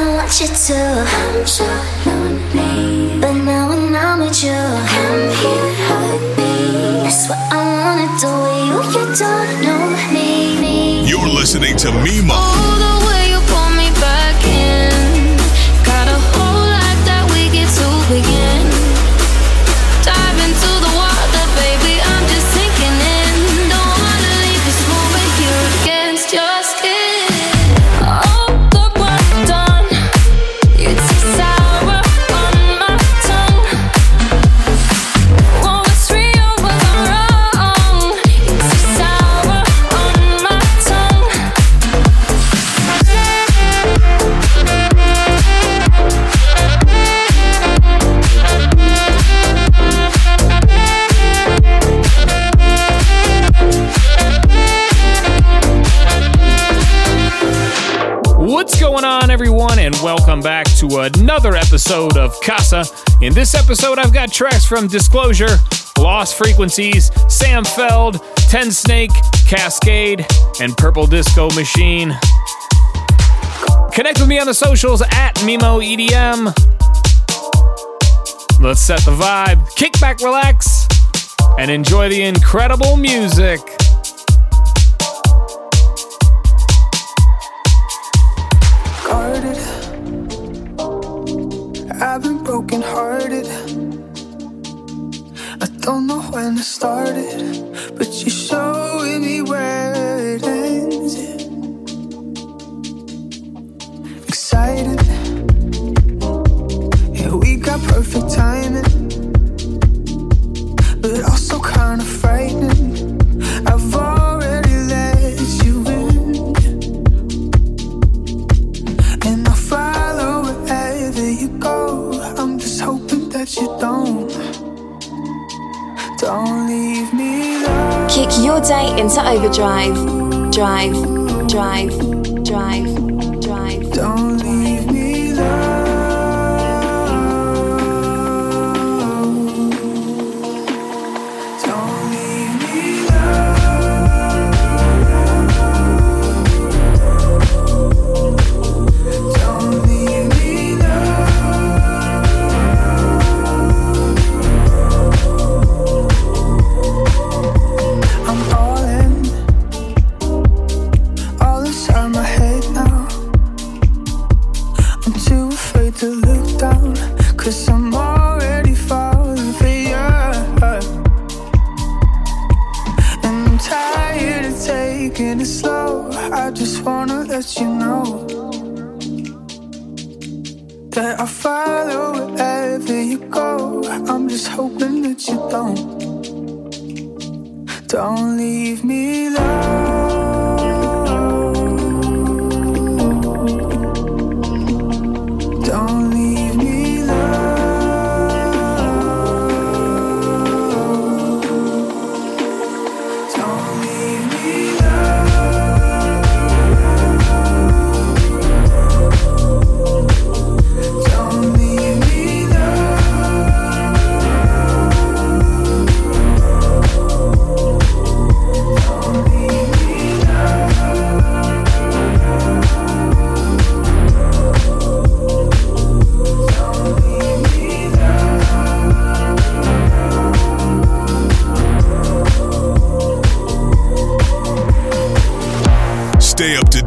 Want you to. I'm so lonely, but now when I'm with you, come here, hug me. That's what I wanna do you. You don't know me. You're listening to Mimo. Welcome back to another episode of Casa. In this episode, I've got tracks from Disclosure, Lost Frequencies, Sam Feldt, Ten Snake, Kaskade, and Purple Disco Machine. Connect with me on the socials at Mimo EDM. Let's set the vibe, kick back, relax, and enjoy the incredible music. I've been broken hearted. I don't know when it started, but you're showing me where it ends. Excited. Yeah, we got perfect timing, but also kind of Your into overdrive. Drive, drive, drive, drive. Don't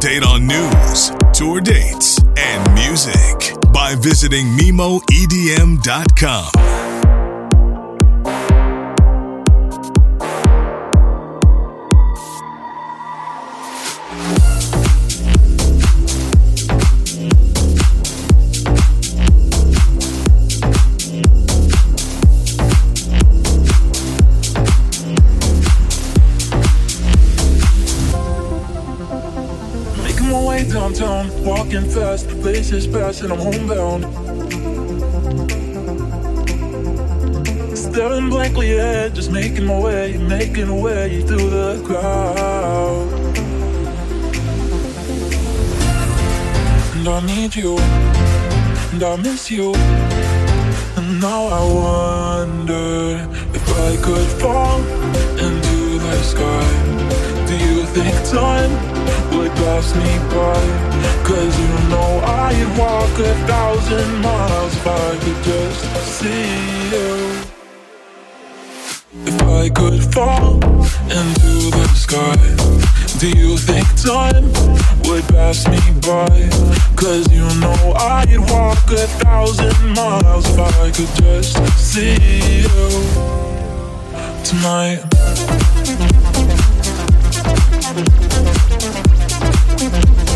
date on news, tour dates, and music by visiting MimoEDM.com. downtown, walking fast, places past, and I'm homebound. Staring blankly ahead, just making my way, making my way through the crowd. And I need you, and I miss you. And now I wonder if I could fall into the sky. Do you think time pass me by. Cause you know I'd walk a thousand miles if I could just see you. If I could fall into the sky, do you think time would pass me by? Cause you know I'd walk a thousand miles if I could just see you tonight with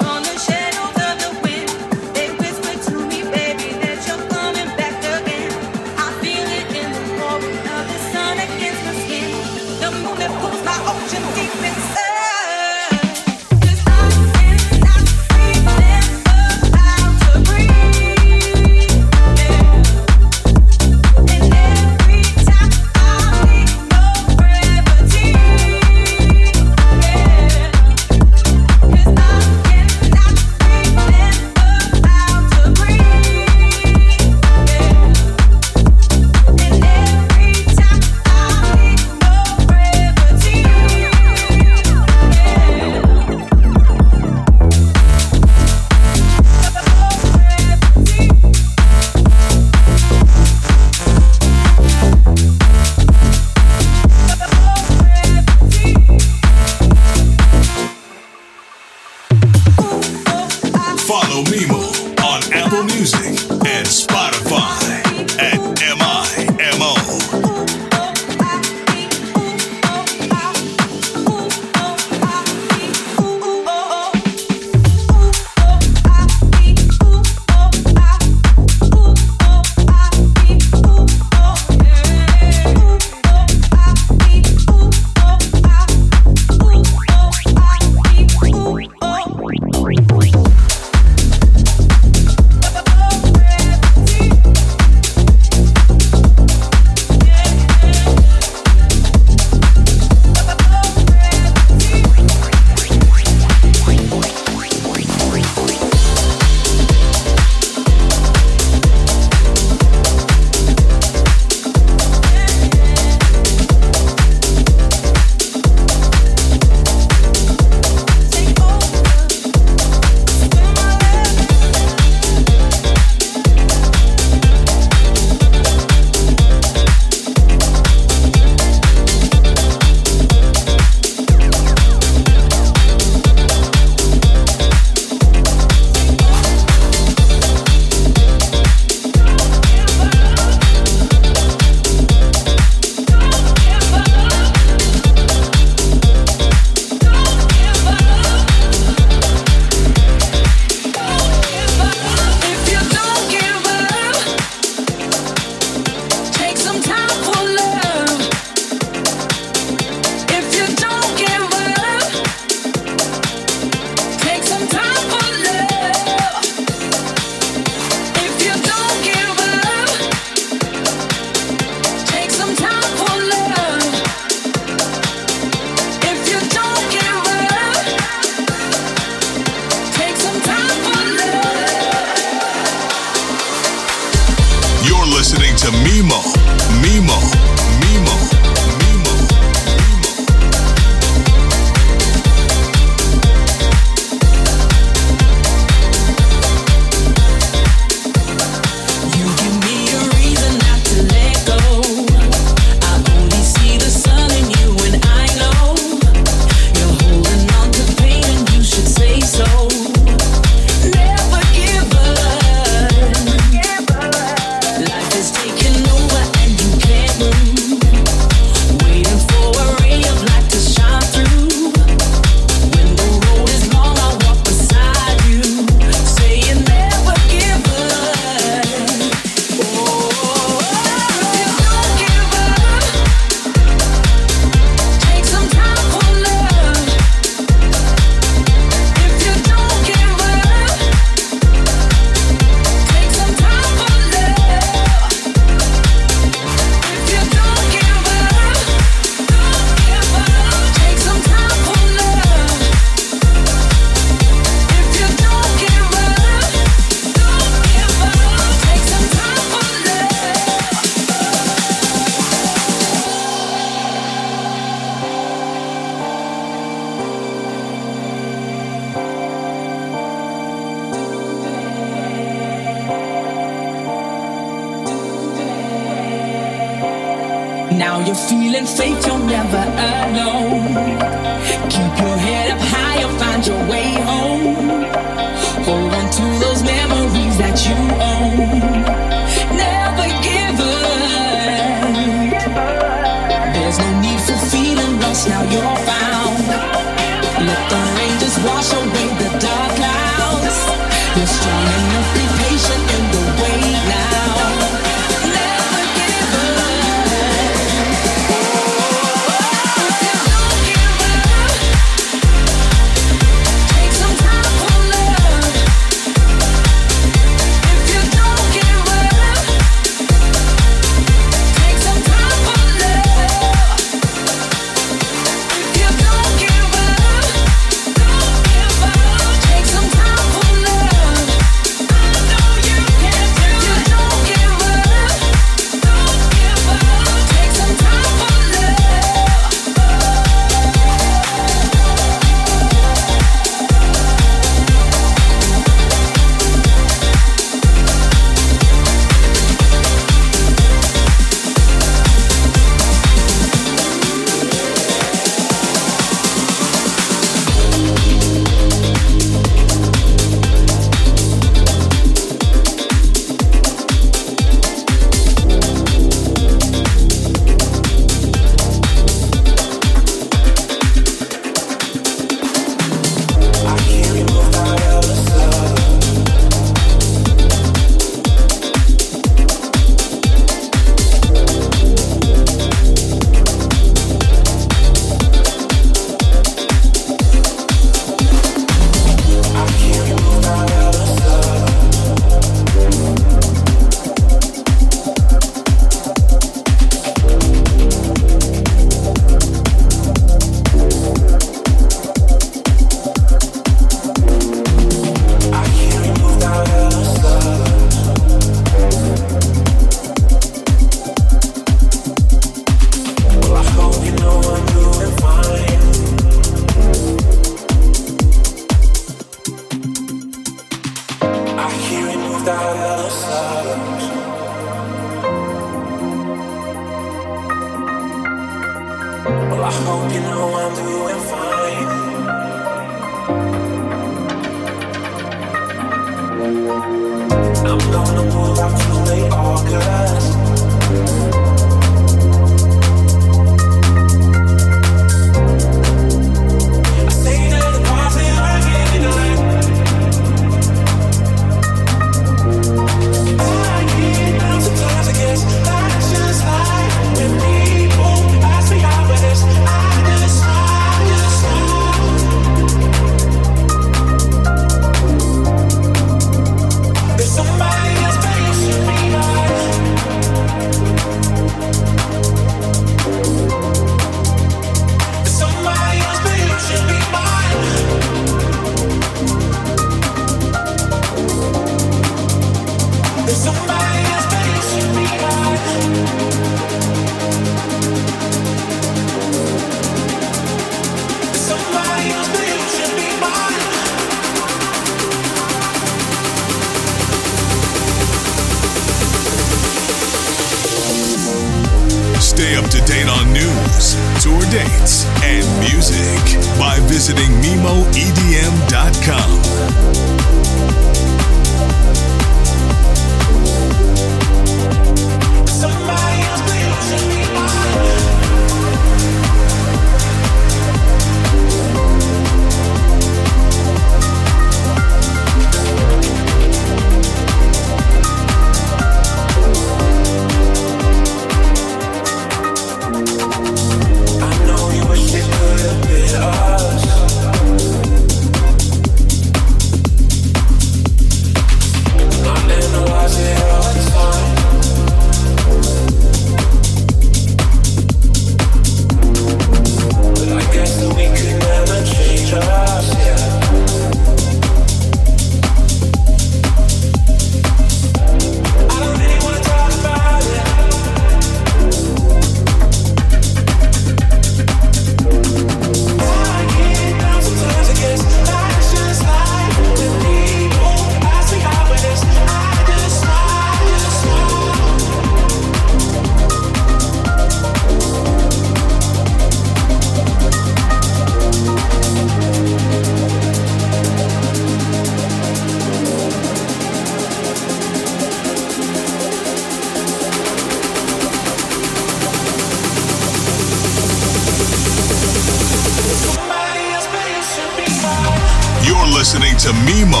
to Mimo,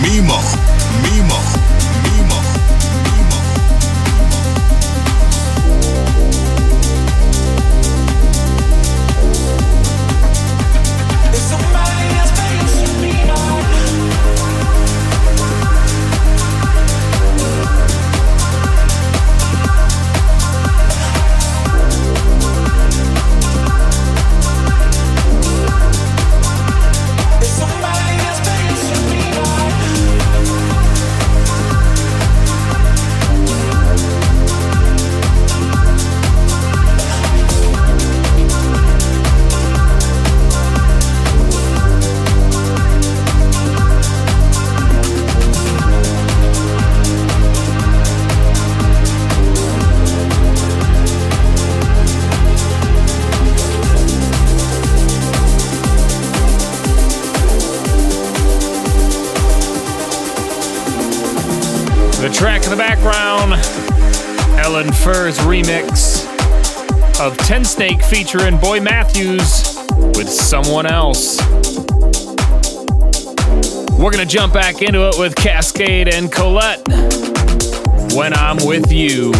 Mimo, Tensnake featuring Boy Matthews with someone else. We're gonna jump back into it with Kaskade and Colette when I'm with you.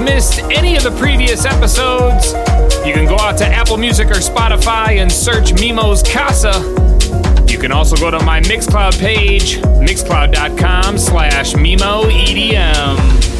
missed any of the previous episodes, you can go out to Apple Music or Spotify and search Mimo's Casa. You can also go to my Mixcloud page, mixcloud.com slash MimoEDM.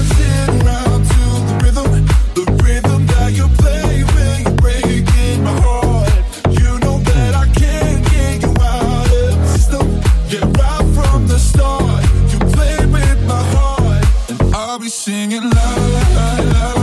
singing la la la. la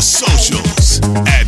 socials at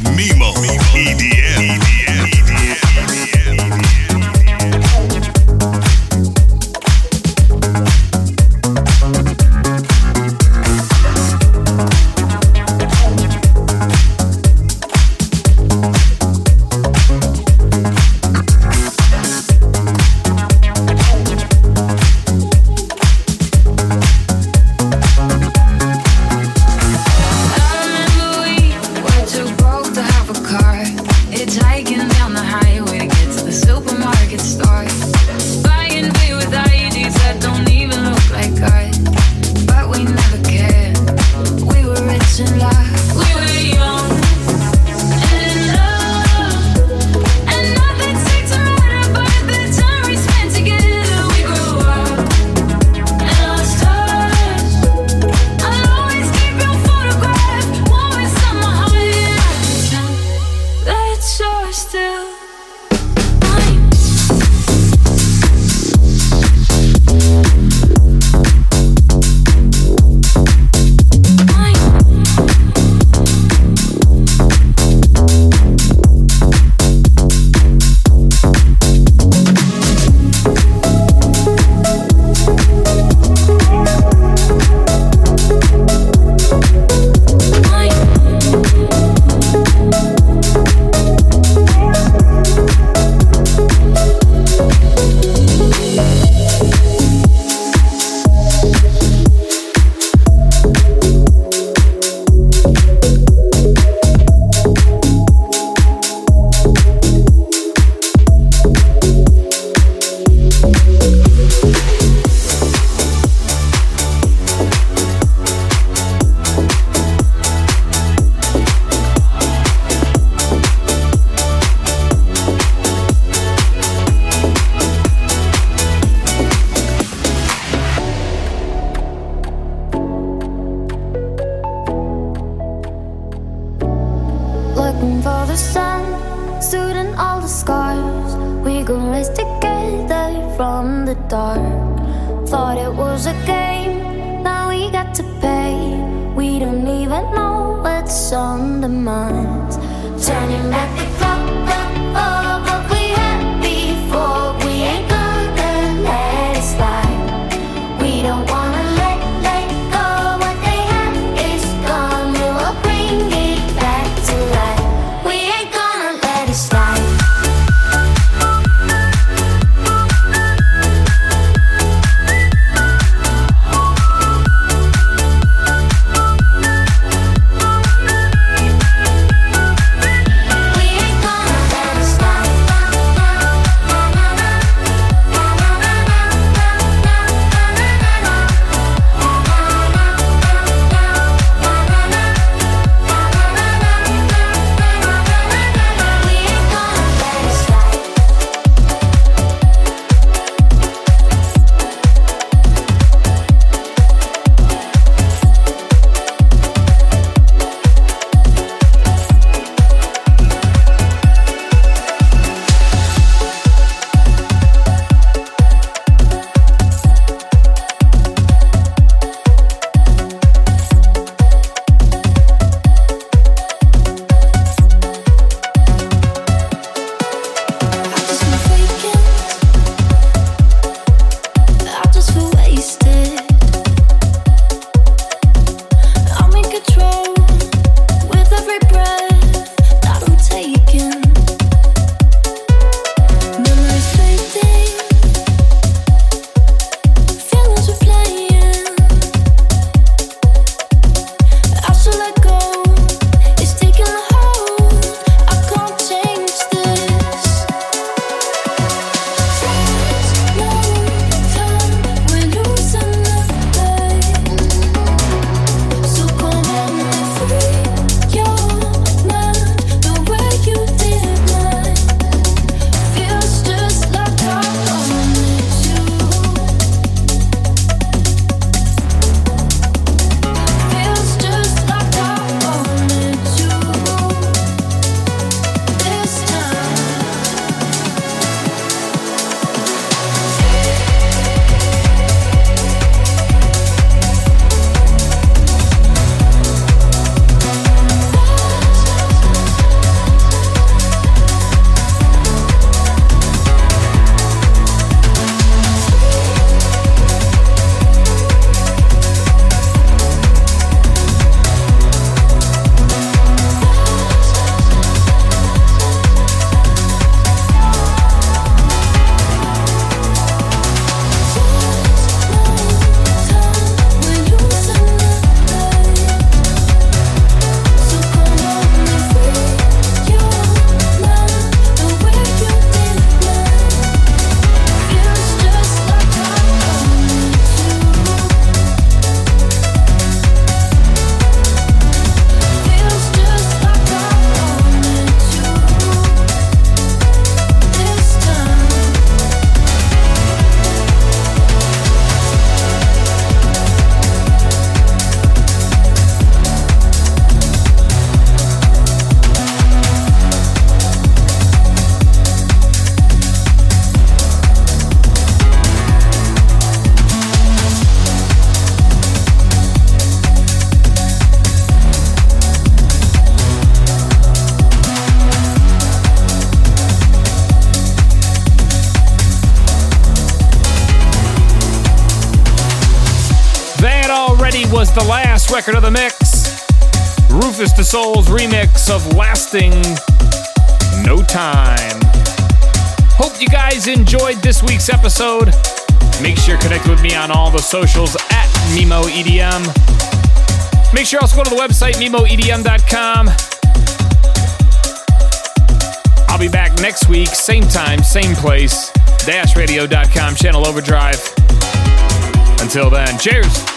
Record of the mix. Rüfüs Du Sol's remix of Lasting No Time. Hope you guys enjoyed this week's episode. Make sure you're connected with me on all the socials at Mimo EDM. Make sure you also go to the website MimoEDM.com. I'll be back next week, same time, same place. DashRadio.com, channel overdrive. Until then, cheers.